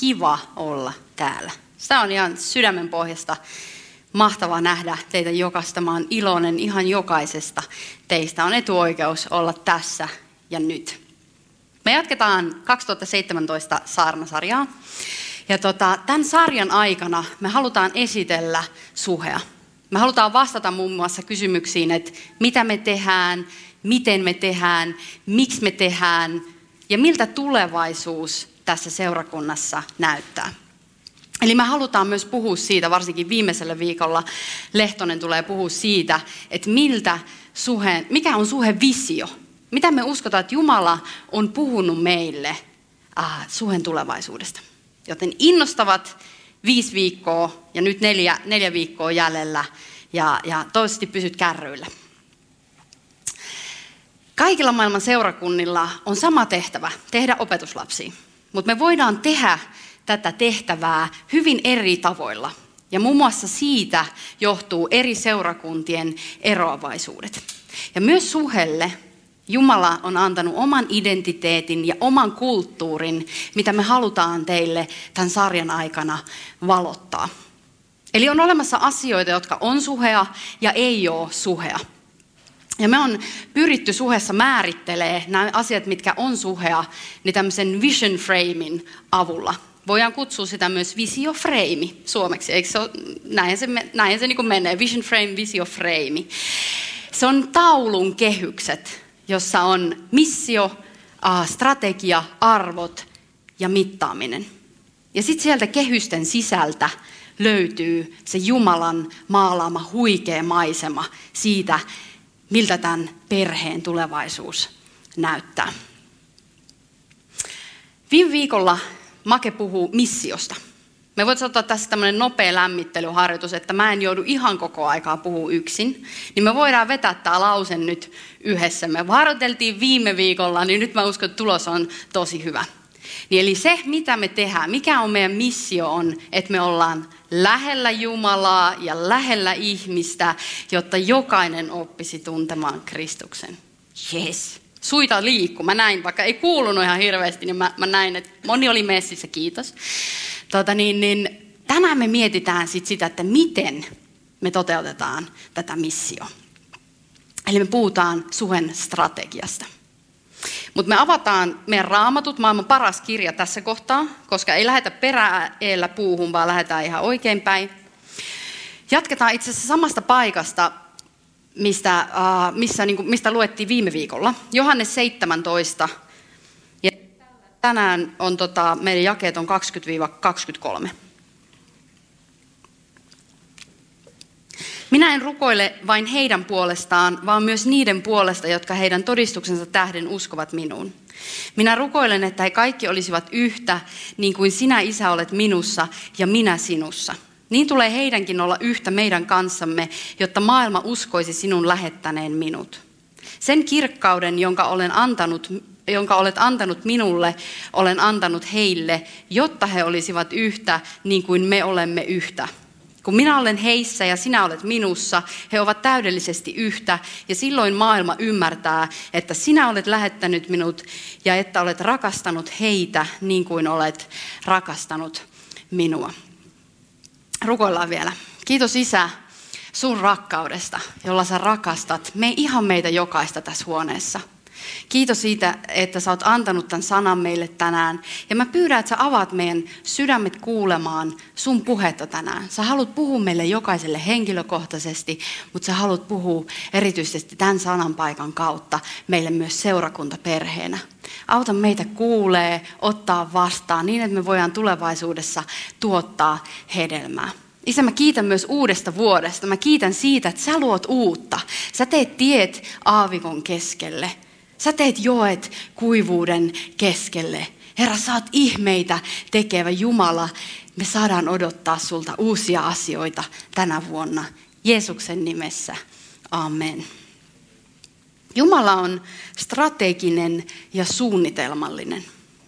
kiva olla täällä. Sitä on ihan sydämen pohjasta mahtavaa nähdä teitä jokaista. Mä oon iloinen ihan jokaisesta teistä. On etuoikeus olla tässä ja nyt. Me jatketaan 2017 saarnasarjaa. Ja tota, tämän sarjan aikana me halutaan esitellä suhea. Me halutaan vastata muun muassa kysymyksiin, että mitä me tehdään, miten me tehdään, miksi me tehdään ja miltä tulevaisuus tässä seurakunnassa näyttää. Eli me halutaan myös puhua siitä, varsinkin viimeisellä viikolla Lehtonen tulee puhua siitä, että miltä suhe, mikä on suhe visio. Mitä me uskotaan, että Jumala on puhunut meille äh, suhen tulevaisuudesta. Joten innostavat viisi viikkoa ja nyt neljä, neljä viikkoa jäljellä ja, ja toivottavasti pysyt kärryillä. Kaikilla maailman seurakunnilla on sama tehtävä, tehdä opetuslapsia. Mutta me voidaan tehdä tätä tehtävää hyvin eri tavoilla. Ja muun muassa siitä johtuu eri seurakuntien eroavaisuudet. Ja myös suhelle Jumala on antanut oman identiteetin ja oman kulttuurin, mitä me halutaan teille tämän sarjan aikana valottaa. Eli on olemassa asioita, jotka on suhea ja ei ole suhea. Ja me on pyritty suhessa määrittelee nämä asiat, mitkä on suhea, niin tämmöisen vision framein avulla. Voidaan kutsua sitä myös visioframe suomeksi, eikö se ole, näin se, näin se niin kuin menee, vision frame, visioframe. Se on taulun kehykset, jossa on missio, strategia, arvot ja mittaaminen. Ja sitten sieltä kehysten sisältä löytyy se Jumalan maalaama huikea maisema siitä, miltä tämän perheen tulevaisuus näyttää. Viime viikolla Make puhuu missiosta. Me voitaisiin ottaa tässä tämmöinen nopea lämmittelyharjoitus, että mä en joudu ihan koko aikaa puhua yksin. Niin me voidaan vetää tämä lause nyt yhdessä. Me harjoiteltiin viime viikolla, niin nyt mä uskon, että tulos on tosi hyvä. Niin eli se, mitä me tehdään, mikä on meidän missio on, että me ollaan lähellä Jumalaa ja lähellä ihmistä, jotta jokainen oppisi tuntemaan Kristuksen. Yes. Suita liikku. Mä näin, vaikka ei kuulunut ihan hirveästi, niin mä, mä näin, että moni oli messissä, kiitos. Tota niin, niin, tänään me mietitään sit sitä, että miten me toteutetaan tätä missio. Eli me puhutaan suhen strategiasta. Mutta me avataan meidän raamatut, maailman paras kirja tässä kohtaa, koska ei lähdetä peräällä puuhun, vaan lähdetään ihan oikeinpäin. Jatketaan itse asiassa samasta paikasta, mistä, uh, missä, niin kuin, mistä luettiin viime viikolla. Johannes 17. Ja tänään on, tota, meidän jakeet on 20-23. Minä en rukoile vain heidän puolestaan, vaan myös niiden puolesta, jotka heidän todistuksensa tähden uskovat minuun. Minä rukoilen, että he kaikki olisivat yhtä, niin kuin sinä, Isä, olet minussa ja minä sinussa. Niin tulee heidänkin olla yhtä meidän kanssamme, jotta maailma uskoisi sinun lähettäneen minut. Sen kirkkauden, jonka, olen antanut, jonka olet antanut minulle, olen antanut heille, jotta he olisivat yhtä, niin kuin me olemme yhtä kun minä olen heissä ja sinä olet minussa, he ovat täydellisesti yhtä ja silloin maailma ymmärtää, että sinä olet lähettänyt minut ja että olet rakastanut heitä niin kuin olet rakastanut minua. Rukoillaan vielä. Kiitos Isä sun rakkaudesta, jolla sä rakastat me ihan meitä jokaista tässä huoneessa – Kiitos siitä, että sä oot antanut tämän sanan meille tänään. Ja mä pyydän, että sä avaat meidän sydämet kuulemaan sun puhetta tänään. Sä haluat puhua meille jokaiselle henkilökohtaisesti, mutta sä haluat puhua erityisesti tämän sanan paikan kautta meille myös seurakuntaperheenä. Auta meitä kuulee, ottaa vastaan niin, että me voidaan tulevaisuudessa tuottaa hedelmää. Isä, mä kiitän myös uudesta vuodesta. Mä kiitän siitä, että sä luot uutta. Sä teet tiet aavikon keskelle. Sä teet joet kuivuuden keskelle. Herra, sä oot ihmeitä tekevä Jumala. Me saadaan odottaa sulta uusia asioita tänä vuonna. Jeesuksen nimessä. Amen. Jumala on strateginen ja suunnitelmallinen.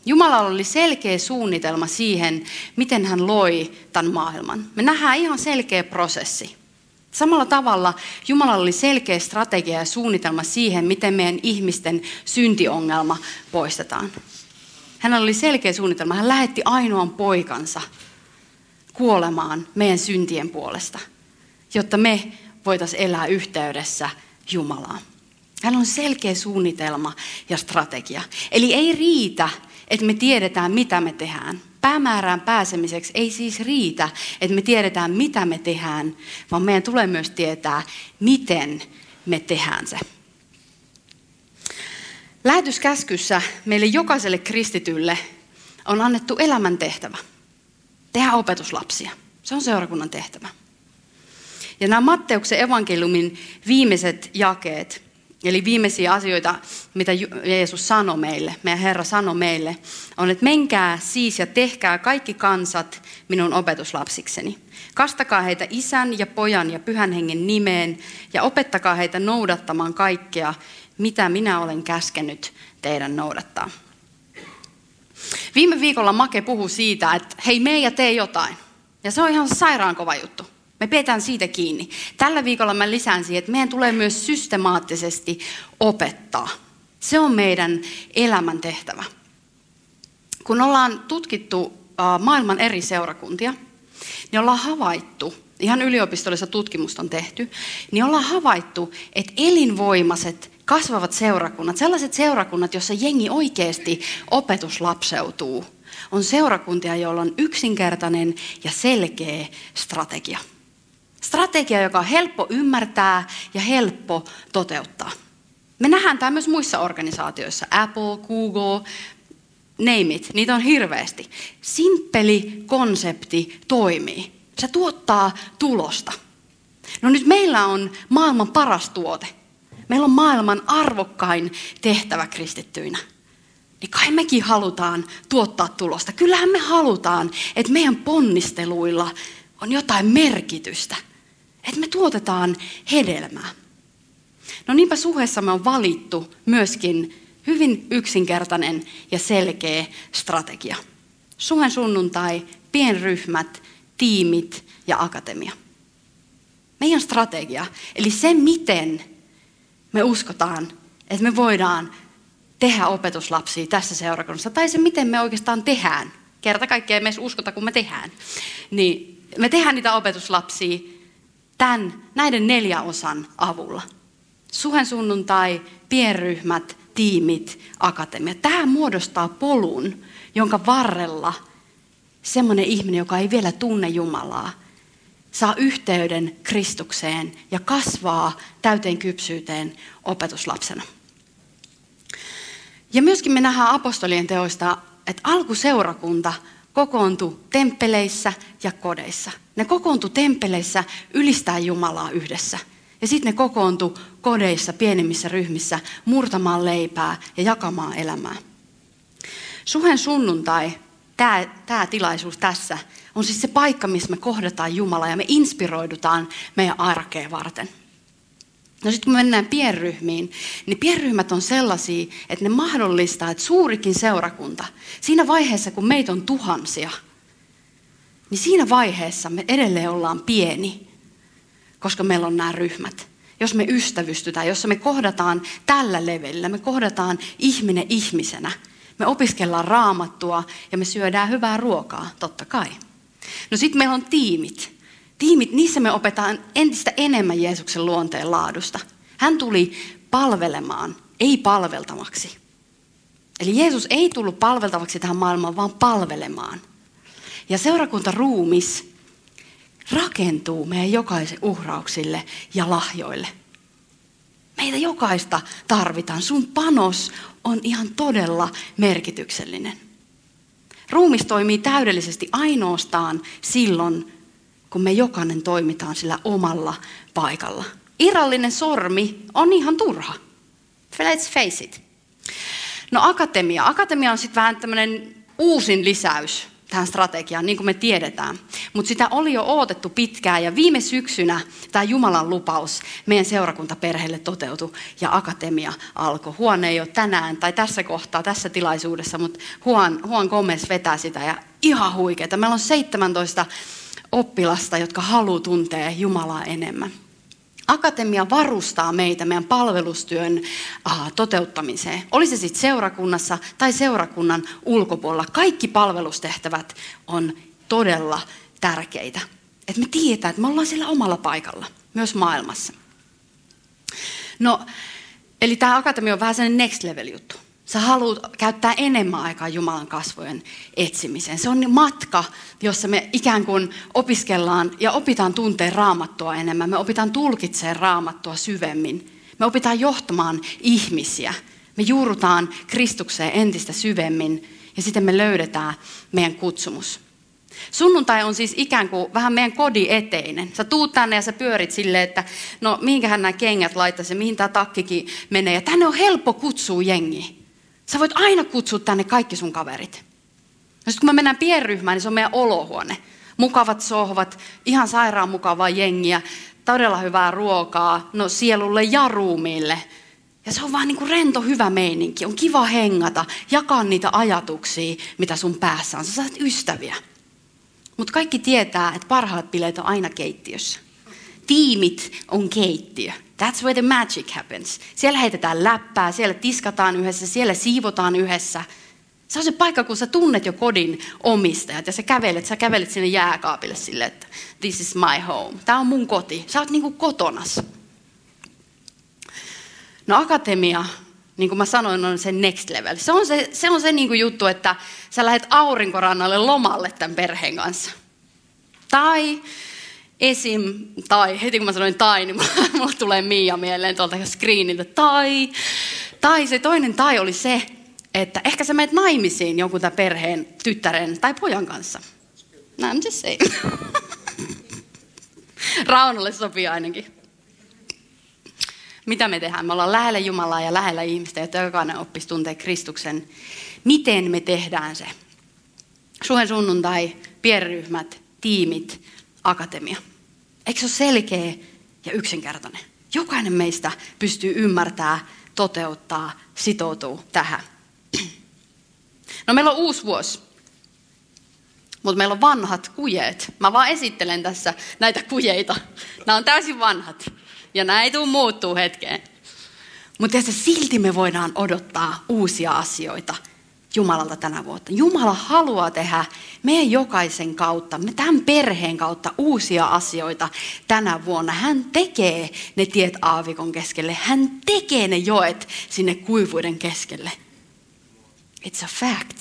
Jumala oli selkeä suunnitelma siihen, miten hän loi tämän maailman. Me nähdään ihan selkeä prosessi. Samalla tavalla Jumala oli selkeä strategia ja suunnitelma siihen, miten meidän ihmisten syntiongelma poistetaan. Hänellä oli selkeä suunnitelma. Hän lähetti ainoan poikansa kuolemaan meidän syntien puolesta, jotta me voitaisiin elää yhteydessä Jumalaan. Hän on selkeä suunnitelma ja strategia. Eli ei riitä, että me tiedetään, mitä me tehdään. Päämäärään pääsemiseksi ei siis riitä, että me tiedetään, mitä me tehdään, vaan meidän tulee myös tietää, miten me tehdään se. Lähetyskäskyssä meille jokaiselle kristitylle on annettu elämän tehtävä. Tehdä opetuslapsia. Se on seurakunnan tehtävä. Ja nämä Matteuksen evankeliumin viimeiset jakeet, eli viimeisiä asioita, mitä Jeesus sanoi meille, meidän Herra sanoi meille, on, että menkää siis ja tehkää kaikki kansat minun opetuslapsikseni. Kastakaa heitä isän ja pojan ja pyhän hengen nimeen ja opettakaa heitä noudattamaan kaikkea, mitä minä olen käskenyt teidän noudattaa. Viime viikolla Make puhui siitä, että hei, me ja tee jotain. Ja se on ihan sairaan kova juttu. Me pidetään siitä kiinni. Tällä viikolla mä lisään siihen, että meidän tulee myös systemaattisesti opettaa. Se on meidän elämän tehtävä. Kun ollaan tutkittu maailman eri seurakuntia, niin ollaan havaittu, ihan yliopistollista tutkimusta on tehty, niin ollaan havaittu, että elinvoimaiset kasvavat seurakunnat, sellaiset seurakunnat, joissa jengi oikeasti opetuslapseutuu, on seurakuntia, joilla on yksinkertainen ja selkeä strategia. Strategia, joka on helppo ymmärtää ja helppo toteuttaa. Me nähdään tämä myös muissa organisaatioissa. Apple, Google, name it, niitä on hirveästi. Simppeli konsepti toimii. Se tuottaa tulosta. No nyt meillä on maailman paras tuote. Meillä on maailman arvokkain tehtävä kristittyinä. Niin kai mekin halutaan tuottaa tulosta. Kyllähän me halutaan, että meidän ponnisteluilla on jotain merkitystä. Että me tuotetaan hedelmää. No niinpä suheessa me on valittu myöskin hyvin yksinkertainen ja selkeä strategia. Suhen sunnuntai, pienryhmät, tiimit ja akatemia. Meidän strategia, eli se miten me uskotaan, että me voidaan tehdä opetuslapsia tässä seurakunnassa, tai se miten me oikeastaan tehdään. Kerta kaikkiaan me uskota, kun me tehdään. Niin me tehdään niitä opetuslapsia tämän, näiden neljä osan avulla. Suhen sunnuntai, pienryhmät, tiimit, akatemia. Tämä muodostaa polun, jonka varrella semmoinen ihminen, joka ei vielä tunne Jumalaa, saa yhteyden Kristukseen ja kasvaa täyteen kypsyyteen opetuslapsena. Ja myöskin me nähdään apostolien teoista, että alkuseurakunta kokoontui temppeleissä ja kodeissa. Ne kokoontui temppeleissä ylistää Jumalaa yhdessä. Ja sitten ne kokoontui kodeissa, pienemmissä ryhmissä, murtamaan leipää ja jakamaan elämää. Suhen sunnuntai, tämä tilaisuus tässä, on siis se paikka, missä me kohdataan Jumala ja me inspiroidutaan meidän arkeen varten. No sitten kun me mennään pienryhmiin, niin pienryhmät on sellaisia, että ne mahdollistaa, että suurikin seurakunta, siinä vaiheessa kun meitä on tuhansia, niin siinä vaiheessa me edelleen ollaan pieni, koska meillä on nämä ryhmät. Jos me ystävystytään, jos me kohdataan tällä levelillä, me kohdataan ihminen ihmisenä, me opiskellaan raamattua ja me syödään hyvää ruokaa, totta kai. No sitten meillä on tiimit. Tiimit, niissä me opetaan entistä enemmän Jeesuksen luonteen laadusta. Hän tuli palvelemaan, ei palveltavaksi. Eli Jeesus ei tullut palveltavaksi tähän maailmaan, vaan palvelemaan. Ja seurakunta ruumis rakentuu meidän jokaisen uhrauksille ja lahjoille. Meitä jokaista tarvitaan. Sun panos on ihan todella merkityksellinen. Ruumis toimii täydellisesti ainoastaan silloin, kun me jokainen toimitaan sillä omalla paikalla. Irrallinen sormi on ihan turha. Let's face it. No akatemia. Akatemia on sitten vähän tämmöinen uusin lisäys tähän strategiaan, niin kuin me tiedetään. Mutta sitä oli jo odotettu pitkään ja viime syksynä tämä Jumalan lupaus meidän seurakuntaperheelle toteutui ja akatemia alkoi. Huone ei ole tänään tai tässä kohtaa, tässä tilaisuudessa, mutta Huon, Huon Gomez vetää sitä ja ihan huikeeta. Meillä on 17 oppilasta, jotka haluaa tuntea Jumalaa enemmän. Akatemia varustaa meitä meidän palvelustyön aha, toteuttamiseen. Oli se sitten seurakunnassa tai seurakunnan ulkopuolella. Kaikki palvelustehtävät on todella tärkeitä. Että me tiedetään, että me ollaan siellä omalla paikalla, myös maailmassa. No, eli tämä akatemia on vähän sellainen next level juttu. Sä haluat käyttää enemmän aikaa Jumalan kasvojen etsimiseen. Se on matka, jossa me ikään kuin opiskellaan ja opitaan tunteen raamattua enemmän. Me opitaan tulkitsemaan raamattua syvemmin. Me opitaan johtamaan ihmisiä. Me juurutaan Kristukseen entistä syvemmin ja sitten me löydetään meidän kutsumus. Sunnuntai on siis ikään kuin vähän meidän kodin eteinen. Sä tuut tänne ja sä pyörit silleen, että no mihinkähän nämä kengät laittaisi, mihin tämä takkikin menee. Ja tänne on helppo kutsua jengi. Sä voit aina kutsua tänne kaikki sun kaverit. No sitten kun me mennään pienryhmään, niin se on meidän olohuone. Mukavat sohvat, ihan sairaan mukavaa jengiä, todella hyvää ruokaa, no sielulle ja ruumiille. Ja se on vaan niin kuin rento hyvä meininki. On kiva hengata, jakaa niitä ajatuksia, mitä sun päässä on. Sä saat ystäviä. Mutta kaikki tietää, että parhaat bileet on aina keittiössä. Tiimit on keittiö. That's where the magic happens. Siellä heitetään läppää, siellä tiskataan yhdessä, siellä siivotaan yhdessä. Se on se paikka, kun sä tunnet jo kodin omistajat ja sä kävelet, sä kävelet sinne jääkaapille sille, että this is my home. Tämä on mun koti. Sä oot niinku kotonas. No akatemia, niin kuin mä sanoin, on se next level. Se on se, se, on se niinku juttu, että sä lähdet aurinkorannalle lomalle tämän perheen kanssa. Tai esim. tai, heti kun mä sanoin tai, niin mulla tulee Mia mieleen tuolta screeniltä, tai, tai se toinen tai oli se, että ehkä sä menet naimisiin jonkun tämän perheen tyttären tai pojan kanssa. No, I'm just saying. Raunalle sopii ainakin. Mitä me tehdään? Me ollaan lähellä Jumalaa ja lähellä ihmistä, jotta jokainen oppisi tuntea Kristuksen. Miten me tehdään se? Suhen sunnuntai, pienryhmät, tiimit, akatemia. Eikö se ole selkeä ja yksinkertainen? Jokainen meistä pystyy ymmärtää, toteuttaa, sitoutuu tähän. No meillä on uusi vuosi, mutta meillä on vanhat kujeet. Mä vaan esittelen tässä näitä kujeita. Nämä on täysin vanhat ja nämä ei tule muuttuu hetkeen. Mutta silti me voidaan odottaa uusia asioita Jumalalta tänä vuotta. Jumala haluaa tehdä meidän jokaisen kautta, me tämän perheen kautta uusia asioita tänä vuonna. Hän tekee ne tiet aavikon keskelle. Hän tekee ne joet sinne kuivuuden keskelle. It's a fact,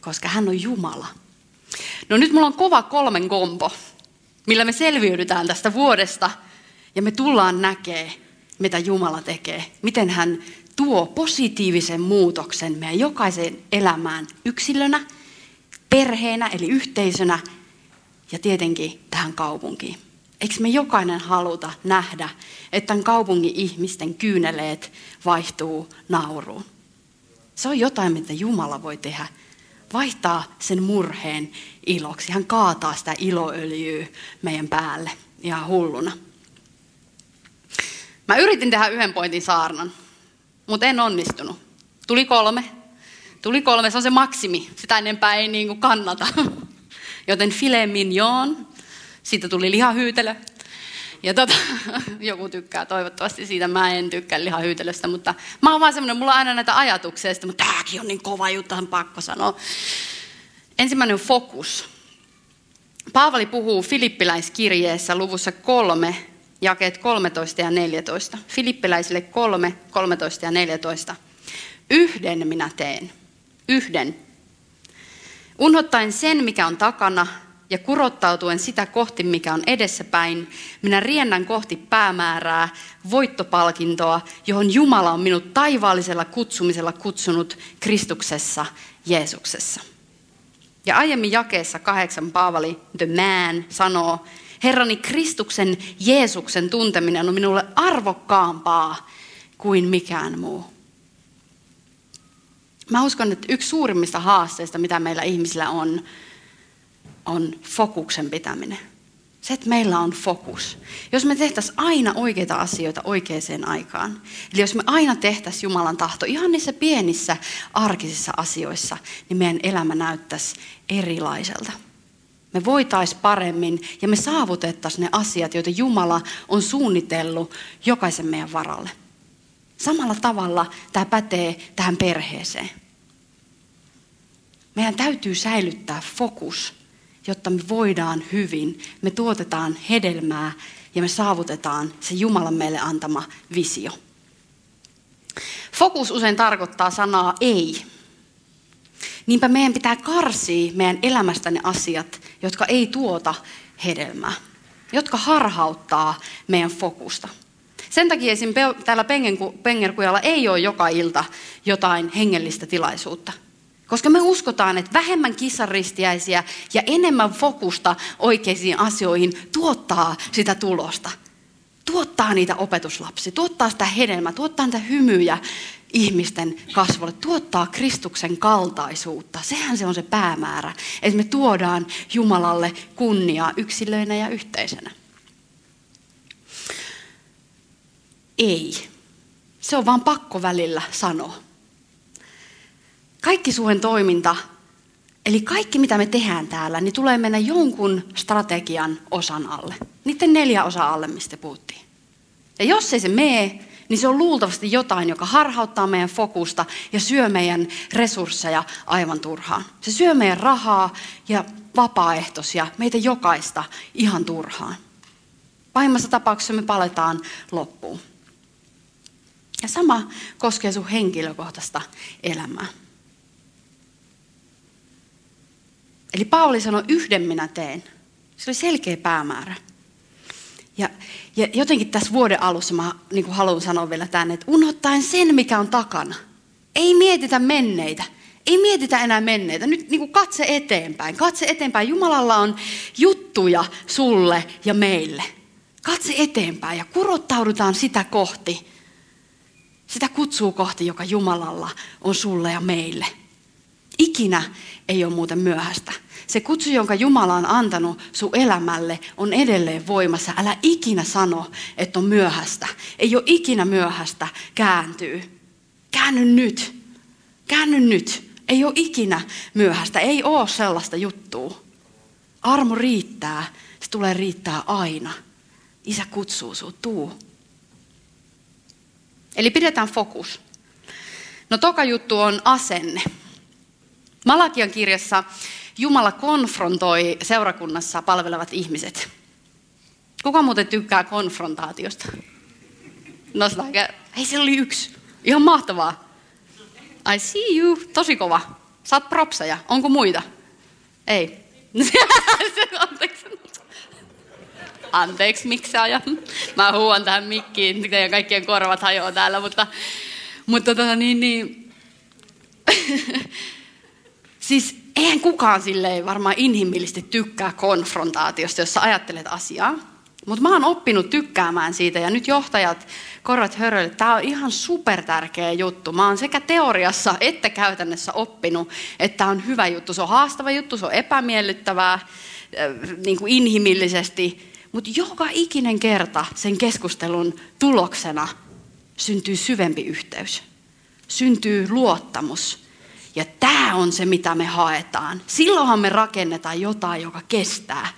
koska hän on Jumala. No nyt mulla on kova kolmen kompo, millä me selviydytään tästä vuodesta ja me tullaan näkee, mitä Jumala tekee. Miten hän tuo positiivisen muutoksen meidän jokaisen elämään yksilönä, perheenä eli yhteisönä ja tietenkin tähän kaupunkiin. Eikö me jokainen haluta nähdä, että tämän kaupungin ihmisten kyyneleet vaihtuu nauruun? Se on jotain, mitä Jumala voi tehdä. Vaihtaa sen murheen iloksi. Hän kaataa sitä iloöljyä meidän päälle ihan hulluna. Mä yritin tehdä yhden pointin saarnan mutta en onnistunut. Tuli kolme. Tuli kolme, se on se maksimi. Sitä enempää ei niin kuin kannata. Joten filet mignon, siitä tuli lihahyytelö. Ja tota, joku tykkää toivottavasti siitä, mä en tykkää lihahyytelöstä, mutta mä oon vaan semmoinen, mulla on aina näitä ajatuksia, mutta tääkin on niin kova juttu, on pakko sanoa. Ensimmäinen fokus. Paavali puhuu Filippiläiskirjeessä luvussa kolme, jakeet 13 ja 14. Filippiläisille 3, 13 ja 14. Yhden minä teen. Yhden. Unhottaen sen, mikä on takana, ja kurottautuen sitä kohti, mikä on edessäpäin, minä riennän kohti päämäärää, voittopalkintoa, johon Jumala on minut taivaallisella kutsumisella kutsunut Kristuksessa, Jeesuksessa. Ja aiemmin jakeessa kahdeksan Paavali, the man, sanoo, Herrani Kristuksen Jeesuksen tunteminen on minulle arvokkaampaa kuin mikään muu. Mä uskon, että yksi suurimmista haasteista, mitä meillä ihmisillä on, on fokuksen pitäminen. Se, että meillä on fokus. Jos me tehtäisiin aina oikeita asioita oikeaan aikaan, eli jos me aina tehtäisiin Jumalan tahto ihan niissä pienissä arkisissa asioissa, niin meidän elämä näyttäisi erilaiselta. Me voitaisiin paremmin ja me saavutettaisiin ne asiat, joita Jumala on suunnitellut jokaisen meidän varalle. Samalla tavalla tämä pätee tähän perheeseen. Meidän täytyy säilyttää fokus, jotta me voidaan hyvin, me tuotetaan hedelmää ja me saavutetaan se Jumalan meille antama visio. Fokus usein tarkoittaa sanaa ei. Niinpä meidän pitää karsia meidän elämästä ne asiat, jotka ei tuota hedelmää, jotka harhauttaa meidän fokusta. Sen takia esim. täällä Pengerkujalla ei ole joka ilta jotain hengellistä tilaisuutta. Koska me uskotaan, että vähemmän kissaristiäisiä ja enemmän fokusta oikeisiin asioihin tuottaa sitä tulosta. Tuottaa niitä opetuslapsia, tuottaa sitä hedelmää, tuottaa niitä hymyjä ihmisten kasvolle, tuottaa Kristuksen kaltaisuutta. Sehän se on se päämäärä, että me tuodaan Jumalalle kunniaa yksilöinä ja yhteisönä. Ei. Se on vaan pakko välillä sanoa. Kaikki suhen toiminta, eli kaikki mitä me tehdään täällä, niin tulee mennä jonkun strategian osan alle. Niiden neljä osa alle, mistä puhuttiin. Ja jos ei se mene, niin se on luultavasti jotain, joka harhauttaa meidän fokusta ja syö meidän resursseja aivan turhaan. Se syö meidän rahaa ja vapaaehtoisia, meitä jokaista ihan turhaan. Pahimmassa tapauksessa me paletaan loppuun. Ja sama koskee sun henkilökohtaista elämää. Eli Pauli sanoi, yhden minä teen. Se oli selkeä päämäärä. Ja, ja jotenkin tässä vuoden alussa mä niin kuin haluan sanoa vielä tänne, että unohtaen sen, mikä on takana. Ei mietitä menneitä. Ei mietitä enää menneitä. Nyt niin kuin katse eteenpäin. Katse eteenpäin. Jumalalla on juttuja sulle ja meille. Katse eteenpäin ja kurottaudutaan sitä kohti. Sitä kutsuu kohti, joka Jumalalla on sulle ja meille. Ikinä ei ole muuten myöhäistä. Se kutsu, jonka Jumala on antanut sun elämälle, on edelleen voimassa. Älä ikinä sano, että on myöhäistä. Ei ole ikinä myöhäistä kääntyy. Käänny nyt. Käänny nyt. Ei ole ikinä myöhäistä. Ei ole sellaista juttua. Armo riittää. Se tulee riittää aina. Isä kutsuu sinut, tuu. Eli pidetään fokus. No toka juttu on asenne. Malakian kirjassa Jumala konfrontoi seurakunnassa palvelevat ihmiset. Kuka muuten tykkää konfrontaatiosta? No hei se oli yksi. Ihan mahtavaa. I see you. Tosi kova. Saat propseja. Onko muita? Ei. Anteeksi. Anteeksi, ajan? Mä huuan tähän mikkiin, teidän kaikkien korvat hajoaa täällä, mutta, mutta tota, niin, niin. siis eihän kukaan silleen varmaan inhimillisesti tykkää konfrontaatiosta, jos ajattelet asiaa. Mutta mä oon oppinut tykkäämään siitä ja nyt johtajat korvat höröille, tämä on ihan super tärkeä juttu. Mä oon sekä teoriassa että käytännössä oppinut, että tämä on hyvä juttu. Se on haastava juttu, se on epämiellyttävää äh, niin kuin inhimillisesti, mutta joka ikinen kerta sen keskustelun tuloksena syntyy syvempi yhteys. Syntyy luottamus ja tämä on se, mitä me haetaan. Silloinhan me rakennetaan jotain, joka kestää,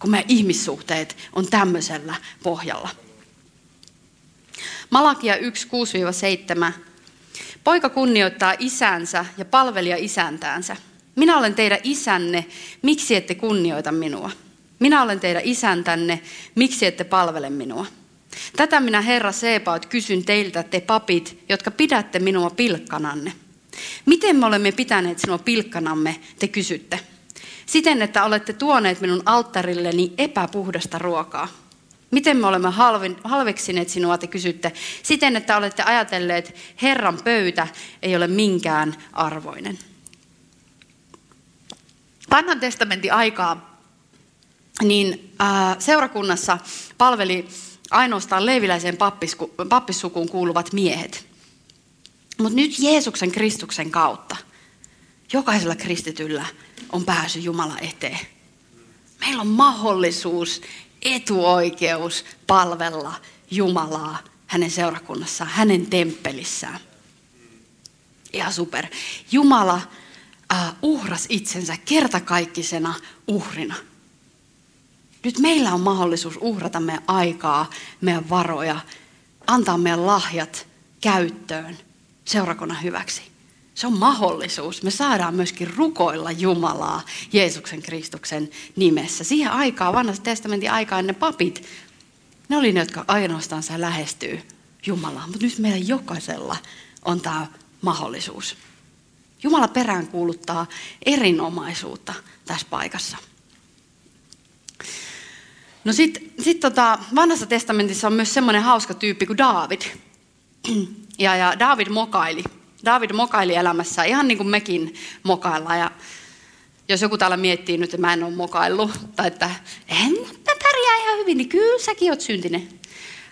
kun meidän ihmissuhteet on tämmöisellä pohjalla. Malakia 1, 6-7. Poika kunnioittaa isänsä ja palvelija isäntäänsä. Minä olen teidän isänne, miksi ette kunnioita minua? Minä olen teidän isäntänne, miksi ette palvele minua? Tätä minä Herra Sebaot kysyn teiltä, te papit, jotka pidätte minua pilkkananne. Miten me olemme pitäneet sinua pilkkanamme, te kysytte. Siten, että olette tuoneet minun alttarilleni epäpuhdasta ruokaa. Miten me olemme halveksineet sinua, te kysytte. Siten, että olette ajatelleet, Herran pöytä ei ole minkään arvoinen. Vanhan testamentin aikaa niin seurakunnassa palveli ainoastaan leiviläiseen pappissukuun kuuluvat miehet. Mutta nyt Jeesuksen Kristuksen kautta jokaisella kristityllä on pääsy Jumala eteen. Meillä on mahdollisuus, etuoikeus palvella Jumalaa hänen seurakunnassaan, hänen temppelissään. Ja super. Jumala uh, uhras itsensä kertakaikkisena uhrina. Nyt meillä on mahdollisuus uhrata meidän aikaa, meidän varoja, antaa meidän lahjat käyttöön seurakunnan hyväksi. Se on mahdollisuus. Me saadaan myöskin rukoilla Jumalaa Jeesuksen Kristuksen nimessä. Siihen aikaan, vanhassa testamentin aikaan ne papit, ne oli ne, jotka ainoastaan saa lähestyy Jumalaa. Mutta nyt meillä jokaisella on tämä mahdollisuus. Jumala perään kuuluttaa erinomaisuutta tässä paikassa. No sitten sit tota, vanhassa testamentissa on myös semmoinen hauska tyyppi kuin Daavid. Ja, ja David mokaili. David mokaili elämässä ihan niin kuin mekin mokaillaan. Ja jos joku täällä miettii nyt, että mä en ole mokaillut, tai että en mä pärjää ihan hyvin, niin kyllä säkin oot syntinen.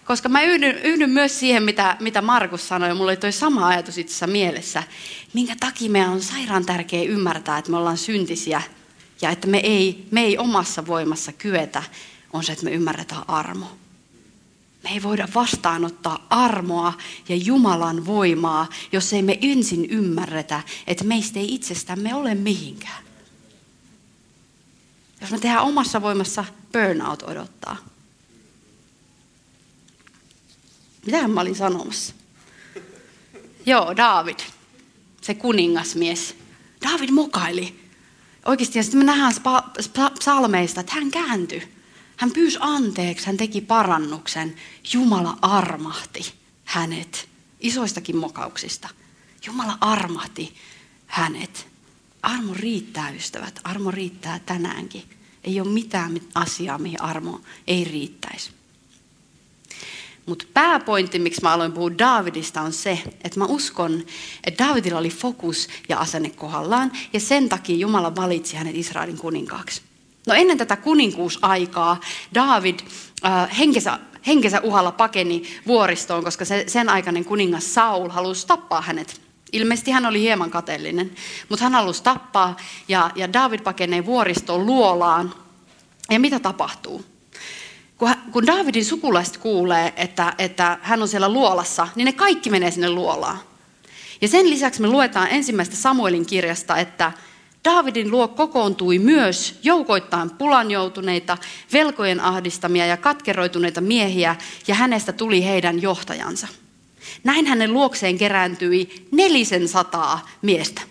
Koska mä yhdyn, yhdyn myös siihen, mitä, mitä Markus sanoi, ja mulla oli toi sama ajatus itse mielessä, minkä takia meidän on sairaan tärkeää ymmärtää, että me ollaan syntisiä, ja että me ei, me ei omassa voimassa kyetä, on se, että me ymmärretään armo. Me ei voida vastaanottaa armoa ja Jumalan voimaa, jos ei me ensin ymmärretä, että meistä ei itsestämme ole mihinkään. Jos me tehdään omassa voimassa, burnout odottaa. Mitähän mä olin sanomassa? Joo, David, se kuningasmies. David mokaili. Oikeasti, ja sitten me nähdään psalmeista, että hän kääntyi. Hän pyysi anteeksi, hän teki parannuksen. Jumala armahti hänet isoistakin mokauksista. Jumala armahti hänet. Armo riittää, ystävät. Armo riittää tänäänkin. Ei ole mitään asiaa, mihin armo ei riittäisi. Mutta pääpointti, miksi mä aloin puhua Daavidista, on se, että mä uskon, että Daavidilla oli fokus ja asenne kohdallaan, ja sen takia Jumala valitsi hänet Israelin kuninkaaksi. No ennen tätä kuninkuusaikaa David äh, henkensä, henkensä uhalla pakeni vuoristoon, koska se, sen aikainen kuningas Saul halusi tappaa hänet. Ilmeisesti hän oli hieman kateellinen, mutta hän halusi tappaa ja, ja David pakenee vuoristoon luolaan. Ja mitä tapahtuu? Kun, kun Davidin sukulaiset kuulee, että, että hän on siellä luolassa, niin ne kaikki menee sinne luolaan. Ja sen lisäksi me luetaan ensimmäistä Samuelin kirjasta, että Daavidin luo kokoontui myös joukoittain pulan joutuneita, velkojen ahdistamia ja katkeroituneita miehiä, ja hänestä tuli heidän johtajansa. Näin hänen luokseen kerääntyi nelisen sataa miestä.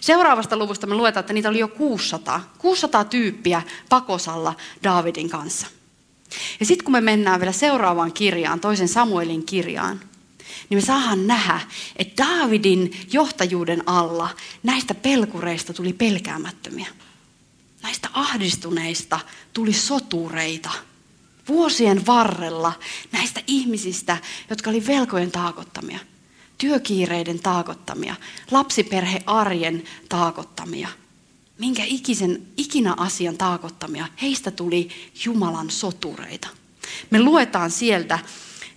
Seuraavasta luvusta me luetaan, että niitä oli jo 600. 600 tyyppiä pakosalla Daavidin kanssa. Ja sitten kun me mennään vielä seuraavaan kirjaan, toisen Samuelin kirjaan, niin me saadaan nähdä, että Daavidin johtajuuden alla näistä pelkureista tuli pelkäämättömiä. Näistä ahdistuneista tuli sotureita. Vuosien varrella näistä ihmisistä, jotka oli velkojen taakottamia, työkiireiden taakottamia, lapsiperhearjen taakottamia, minkä ikisen, ikinä asian taakottamia, heistä tuli Jumalan sotureita. Me luetaan sieltä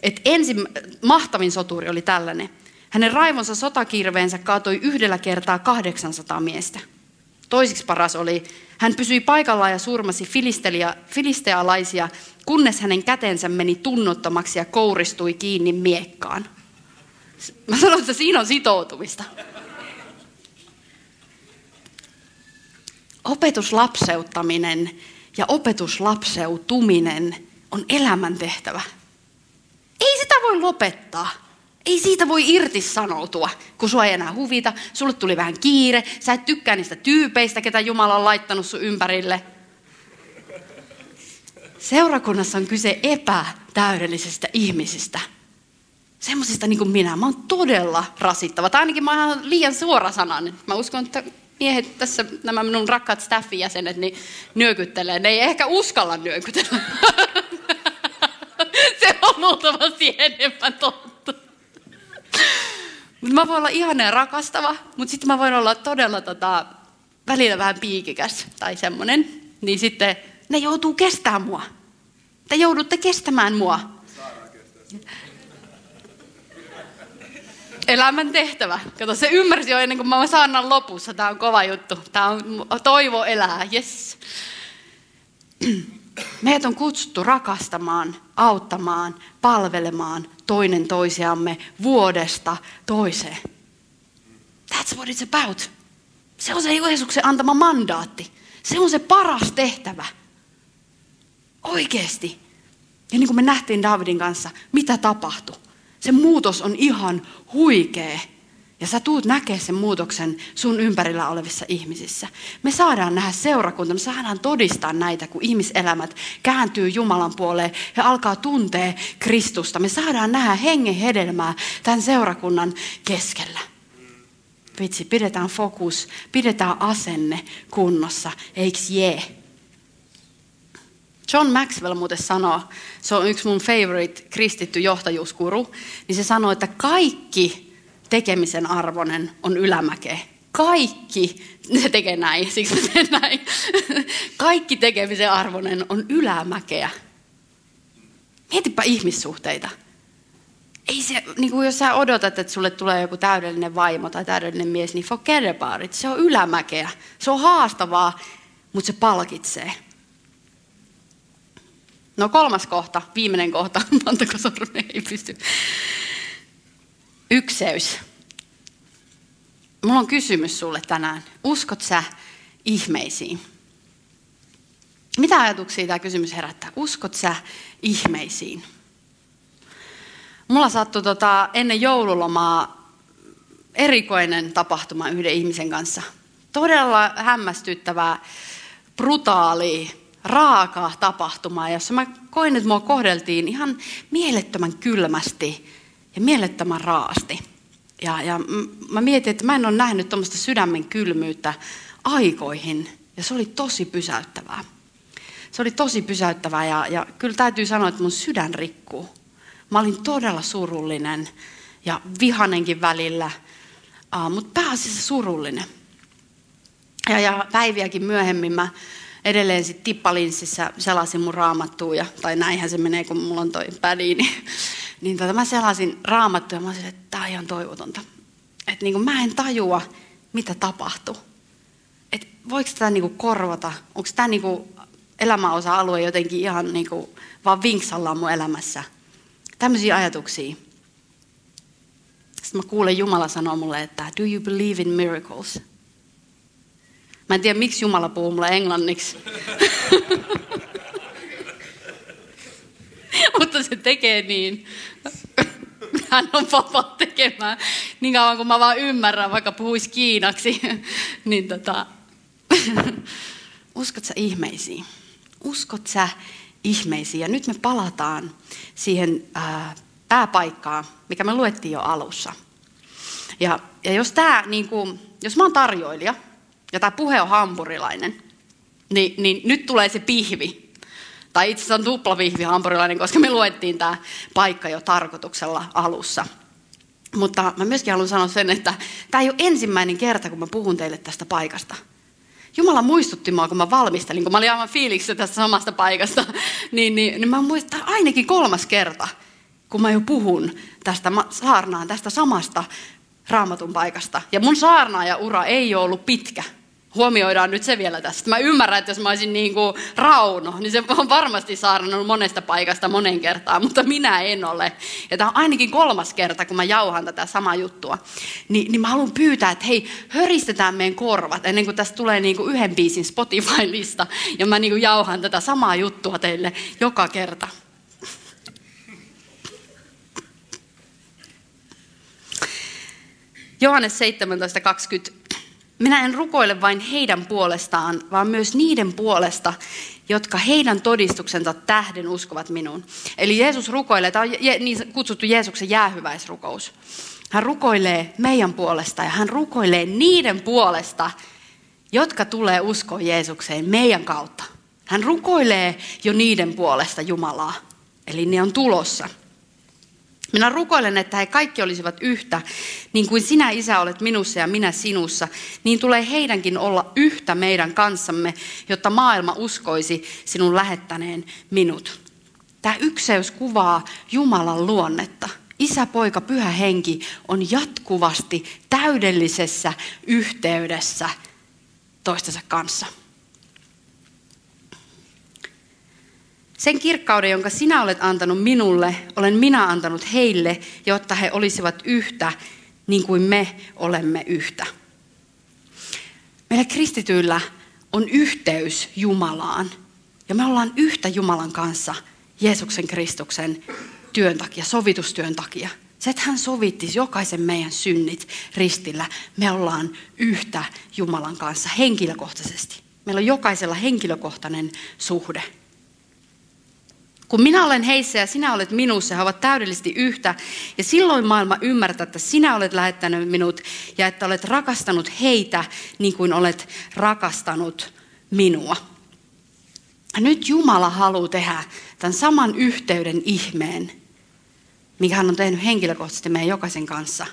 että ensin mahtavin soturi oli tällainen. Hänen raivonsa sotakirveensä kaatoi yhdellä kertaa 800 miestä. Toisiksi paras oli, hän pysyi paikallaan ja surmasi filistealaisia, kunnes hänen kätensä meni tunnottomaksi ja kouristui kiinni miekkaan. Mä sanon, että siinä on sitoutumista. Opetuslapseuttaminen ja opetuslapseutuminen on elämäntehtävä. Ei sitä voi lopettaa. Ei siitä voi irtisanoutua, kun sua ei enää huvita, sulle tuli vähän kiire, sä et tykkää niistä tyypeistä, ketä Jumala on laittanut sun ympärille. Seurakunnassa on kyse epätäydellisistä ihmisistä. Semmoisista niin kuin minä. Mä oon todella rasittava. Tai ainakin mä oon liian suora sanan. Mä uskon, että miehet tässä, nämä minun rakkaat staffin jäsenet, niin nyökyttelee. Ne ei ehkä uskalla nyökytellä. On luultavasti enemmän totta. Mutta mä voin olla ihana ja rakastava, mutta sitten mä voin olla todella tota, välillä vähän piikikäs tai semmonen. Niin sitten ne joutuu kestämään mua. Te joudutte kestämään mua. elämän tehtävä. Kato, se ymmärsi jo ennen kuin mä saannan lopussa. Tämä on kova juttu. Tämä on toivo elää. Yes. Meidät on kutsuttu rakastamaan, auttamaan, palvelemaan toinen toisiamme vuodesta toiseen. That's what it's about. Se on se Jeesuksen antama mandaatti. Se on se paras tehtävä. Oikeesti. Ja niin kuin me nähtiin Davidin kanssa, mitä tapahtui. Se muutos on ihan huikea. Ja sä tuut näkee sen muutoksen sun ympärillä olevissa ihmisissä. Me saadaan nähdä seurakunta, me saadaan todistaa näitä, kun ihmiselämät kääntyy Jumalan puoleen ja alkaa tuntea Kristusta. Me saadaan nähdä hengen hedelmää tämän seurakunnan keskellä. Vitsi, pidetään fokus, pidetään asenne kunnossa, eiks jee? John Maxwell muuten sanoo, se on yksi mun favorite kristitty johtajuuskuru, niin se sanoo, että kaikki tekemisen arvoinen on ylämäkeä. Kaikki, se tekee näin, siksi teen näin. Kaikki tekemisen arvoinen on ylämäkeä. Mietipä ihmissuhteita. Ei se, niin kuin jos sä odotat, että sulle tulee joku täydellinen vaimo tai täydellinen mies, niin forget about it. Se on ylämäkeä. Se on haastavaa, mutta se palkitsee. No kolmas kohta, viimeinen kohta, montako sormea ei pysty. Ykseys. Mulla on kysymys sulle tänään. Uskot sä ihmeisiin? Mitä ajatuksia tämä kysymys herättää? Uskot sä ihmeisiin? Mulla sattui tota, ennen joululomaa erikoinen tapahtuma yhden ihmisen kanssa. Todella hämmästyttävää, brutaali, raaka tapahtuma, jossa mä koin, että mua kohdeltiin ihan mielettömän kylmästi ja mielettömän raasti. Ja, ja mä mietin, että mä en ole nähnyt tuommoista sydämen kylmyyttä aikoihin. Ja se oli tosi pysäyttävää. Se oli tosi pysäyttävää ja, ja kyllä täytyy sanoa, että mun sydän rikkuu. Mä olin todella surullinen ja vihanenkin välillä, mutta pääasiassa surullinen. Ja, ja päiviäkin myöhemmin mä edelleen sitten tippalinssissä selasin mun raamattua, ja, tai näinhän se menee, kun mulla on toi pädi, niin, niin tota, mä selasin raamattua ja mä olisin, että tämä on ihan toivotonta. Että niin mä en tajua, mitä tapahtuu. Että voiko tätä niin kuin korvata? Onko tämä niin kuin elämäosa-alue jotenkin ihan niin kuin vaan vinksallaan mun elämässä? Tämmöisiä ajatuksia. Sitten mä kuulen Jumala sanoa mulle, että do you believe in miracles? Mä en tiedä, miksi Jumala puhuu mulle englanniksi. Mutta se tekee niin. Hän on vapaa tekemään niin kauan kuin mä vaan ymmärrän, vaikka puhuisi kiinaksi. niin tota, uskot sä ihmeisiin? Uskot sä ihmeisiin? Ja nyt me palataan siihen ää, pääpaikkaan, mikä me luettiin jo alussa. Ja, ja jos, tää, niin kuin, jos mä oon tarjoilija, ja tämä puhe on hampurilainen, niin, niin nyt tulee se pihvi. Tai itse asiassa on tuplavihvi hampurilainen, koska me luettiin tämä paikka jo tarkoituksella alussa. Mutta mä myöskin haluan sanoa sen, että tämä ei ole ensimmäinen kerta, kun mä puhun teille tästä paikasta. Jumala muistutti mua, kun mä valmistelin, kun mä olin aivan fiiliksissä tästä samasta paikasta, niin, niin, niin mä muistan ainakin kolmas kerta, kun mä jo puhun tästä saarnaan, tästä samasta raamatun paikasta. Ja mun saarnaaja ura ei ole ollut pitkä. Huomioidaan nyt se vielä tästä. Mä ymmärrän, että jos mä olisin niin kuin Rauno, niin se on varmasti saarnannut monesta paikasta monen kertaan, mutta minä en ole. Ja tämä on ainakin kolmas kerta, kun mä jauhan tätä samaa juttua. Ni, niin mä haluan pyytää, että hei, höristetään meidän korvat ennen kuin tästä tulee niin kuin yhden biisin Spotify-lista. Ja mä niin kuin jauhan tätä samaa juttua teille joka kerta. Johannes 17.20 minä en rukoile vain heidän puolestaan, vaan myös niiden puolesta, jotka heidän todistuksensa tähden uskovat minuun. Eli Jeesus rukoilee, tämä on niin kutsuttu Jeesuksen jäähyväisrukous. Hän rukoilee meidän puolesta ja hän rukoilee niiden puolesta, jotka tulee uskoa Jeesukseen meidän kautta. Hän rukoilee jo niiden puolesta Jumalaa. Eli ne on tulossa. Minä rukoilen, että he kaikki olisivat yhtä, niin kuin sinä isä olet minussa ja minä sinussa, niin tulee heidänkin olla yhtä meidän kanssamme, jotta maailma uskoisi sinun lähettäneen minut. Tämä ykseys kuvaa Jumalan luonnetta. Isä, poika, pyhä henki on jatkuvasti täydellisessä yhteydessä toistensa kanssa. Sen kirkkauden, jonka sinä olet antanut minulle, olen minä antanut heille, jotta he olisivat yhtä niin kuin me olemme yhtä. Meillä kristityillä on yhteys Jumalaan. Ja me ollaan yhtä Jumalan kanssa Jeesuksen Kristuksen työn takia, sovitustyön takia. Se, että hän sovitti jokaisen meidän synnit ristillä, me ollaan yhtä Jumalan kanssa henkilökohtaisesti. Meillä on jokaisella henkilökohtainen suhde. Kun minä olen heissä ja sinä olet minussa, he ovat täydellisesti yhtä. Ja silloin maailma ymmärtää, että sinä olet lähettänyt minut ja että olet rakastanut heitä niin kuin olet rakastanut minua. Nyt Jumala haluaa tehdä tämän saman yhteyden ihmeen, mikä hän on tehnyt henkilökohtaisesti meidän jokaisen kanssa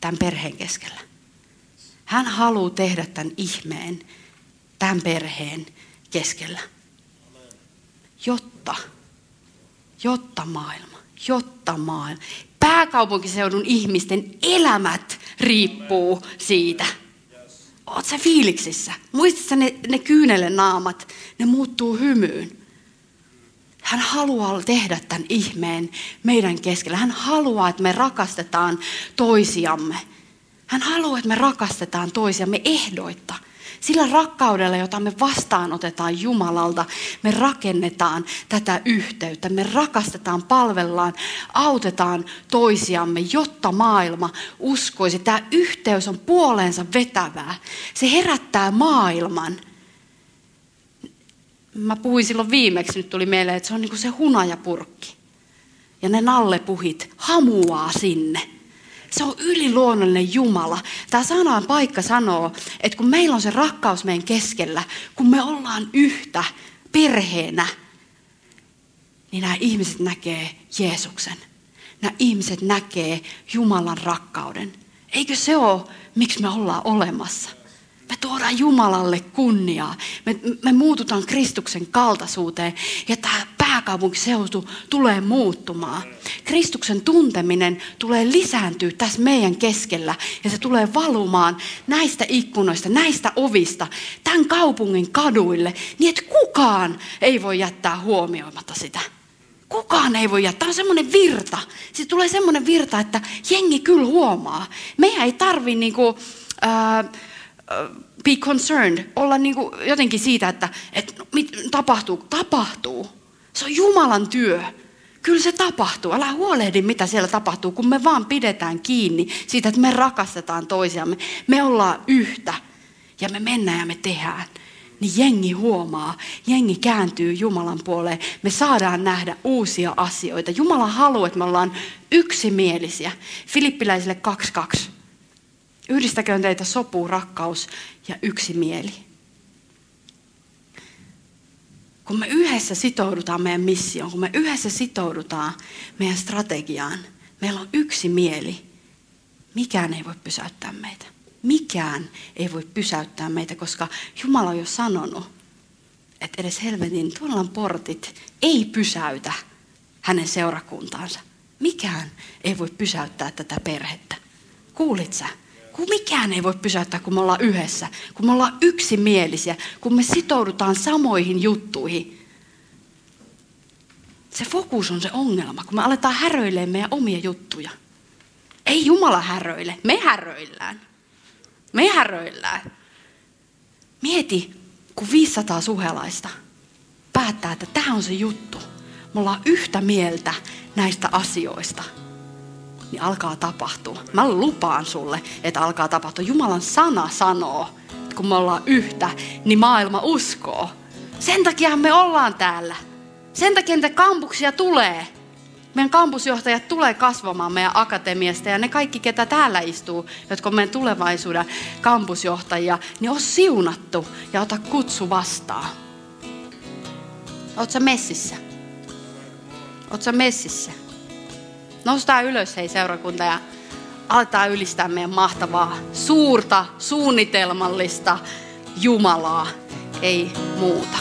tämän perheen keskellä. Hän haluaa tehdä tämän ihmeen tämän perheen keskellä, jotta jotta maailma, jotta maailma. Pääkaupunkiseudun ihmisten elämät riippuu siitä. Oot sä fiiliksissä? Muistatko ne, ne kyynelen naamat? Ne muuttuu hymyyn. Hän haluaa tehdä tämän ihmeen meidän keskellä. Hän haluaa, että me rakastetaan toisiamme. Hän haluaa, että me rakastetaan toisiamme ehdoitta. Sillä rakkaudella, jota me vastaanotetaan Jumalalta, me rakennetaan tätä yhteyttä. Me rakastetaan, palvellaan, autetaan toisiamme, jotta maailma uskoisi. Tämä yhteys on puoleensa vetävää. Se herättää maailman. Mä puhuin silloin viimeksi, nyt tuli mieleen, että se on niin kuin se hunajapurkki. Ja ne nallepuhit hamuaa sinne se on yliluonnollinen Jumala. Tämä sanan paikka sanoo, että kun meillä on se rakkaus meidän keskellä, kun me ollaan yhtä perheenä, niin nämä ihmiset näkee Jeesuksen. Nämä ihmiset näkee Jumalan rakkauden. Eikö se ole, miksi me ollaan olemassa? Me tuodaan Jumalalle kunniaa. Me, me muututaan Kristuksen kaltaisuuteen ja tämä pääkaupunkiseutu tulee muuttumaan. Kristuksen tunteminen tulee lisääntyä tässä meidän keskellä ja se tulee valumaan näistä ikkunoista, näistä ovista, tämän kaupungin kaduille, niin että kukaan ei voi jättää huomioimatta sitä. Kukaan ei voi jättää. Tämä on semmoinen virta. Siitä tulee semmoinen virta, että jengi kyllä huomaa. Meidän ei tarvi niinku, äh, be concerned, olla niin kuin jotenkin siitä, että, että no, mit, tapahtuu, tapahtuu. Se on Jumalan työ. Kyllä se tapahtuu. Älä huolehdi, mitä siellä tapahtuu, kun me vaan pidetään kiinni siitä, että me rakastetaan toisiamme. Me ollaan yhtä ja me mennään ja me tehdään. Niin jengi huomaa, jengi kääntyy Jumalan puoleen. Me saadaan nähdä uusia asioita. Jumala haluaa, että me ollaan yksimielisiä. Filippiläisille 2.2. Yhdistäköön teitä sopu, rakkaus ja yksi mieli. Kun me yhdessä sitoudutaan meidän missioon, kun me yhdessä sitoudutaan meidän strategiaan, meillä on yksi mieli, mikään ei voi pysäyttää meitä. Mikään ei voi pysäyttää meitä, koska Jumala on jo sanonut, että edes helvetin tuolla portit ei pysäytä hänen seurakuntaansa. Mikään ei voi pysäyttää tätä perhettä. Kuulit sä? Kun mikään ei voi pysäyttää, kun me ollaan yhdessä, kun me ollaan yksimielisiä, kun me sitoudutaan samoihin juttuihin. Se fokus on se ongelma, kun me aletaan häröilemään meidän omia juttuja. Ei Jumala häröile, me häröillään. Me häröillään. Mieti, kun 500 suhelaista päättää, että tämä on se juttu. Me ollaan yhtä mieltä näistä asioista niin alkaa tapahtua. Mä lupaan sulle, että alkaa tapahtua. Jumalan sana sanoo, että kun me ollaan yhtä, niin maailma uskoo. Sen takia me ollaan täällä. Sen takia niitä kampuksia tulee. Meidän kampusjohtajat tulee kasvamaan meidän akatemiasta ja ne kaikki, ketä täällä istuu, jotka on meidän tulevaisuuden kampusjohtajia, niin on siunattu ja ota kutsu vastaan. Oletko messissä? Oletko messissä? Noustaan ylös hei seurakunta ja aletaan ylistää meidän mahtavaa, suurta, suunnitelmallista Jumalaa. Ei muuta.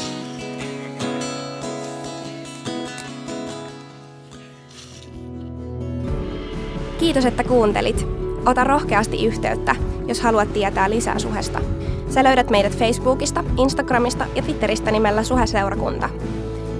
Kiitos, että kuuntelit. Ota rohkeasti yhteyttä, jos haluat tietää lisää Suhesta. Sä löydät meidät Facebookista, Instagramista ja Twitteristä nimellä Suhe-seurakunta.